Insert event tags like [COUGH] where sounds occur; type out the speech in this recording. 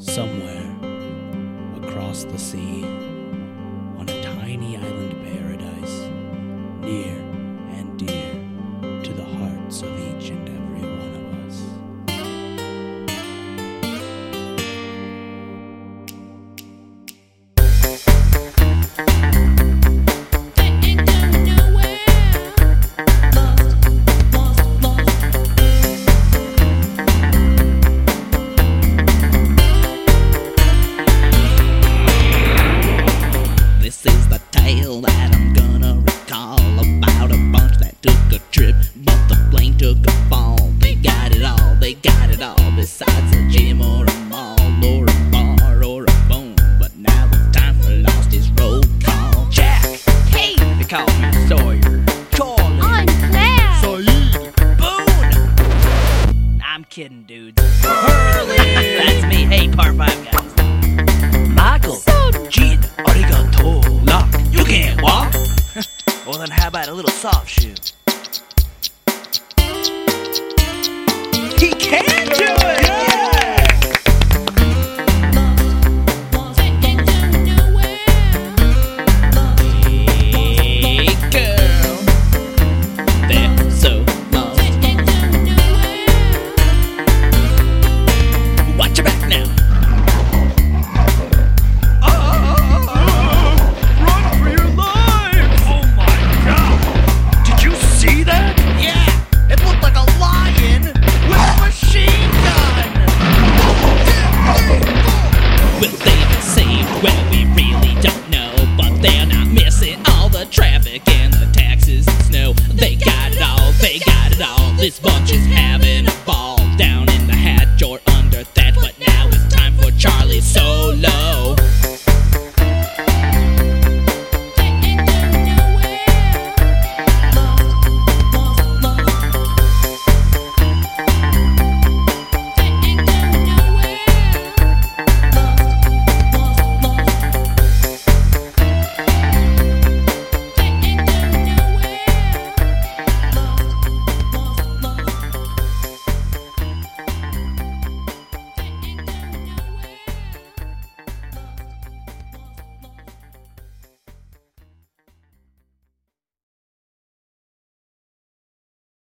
Somewhere across the sea, on a tiny island it all, besides a gym or a mall or a bar or a phone. But now it's time for Lost is roll call. Jack, hey, they call me Sawyer. Charlie, I'm Claire. Boone. I'm kidding, dudes. Hurley, that's me. Hey, part five guys. Michael. Jin, arigato. Locke, you can't walk. [LAUGHS] well, then how about a little soft shoe? He This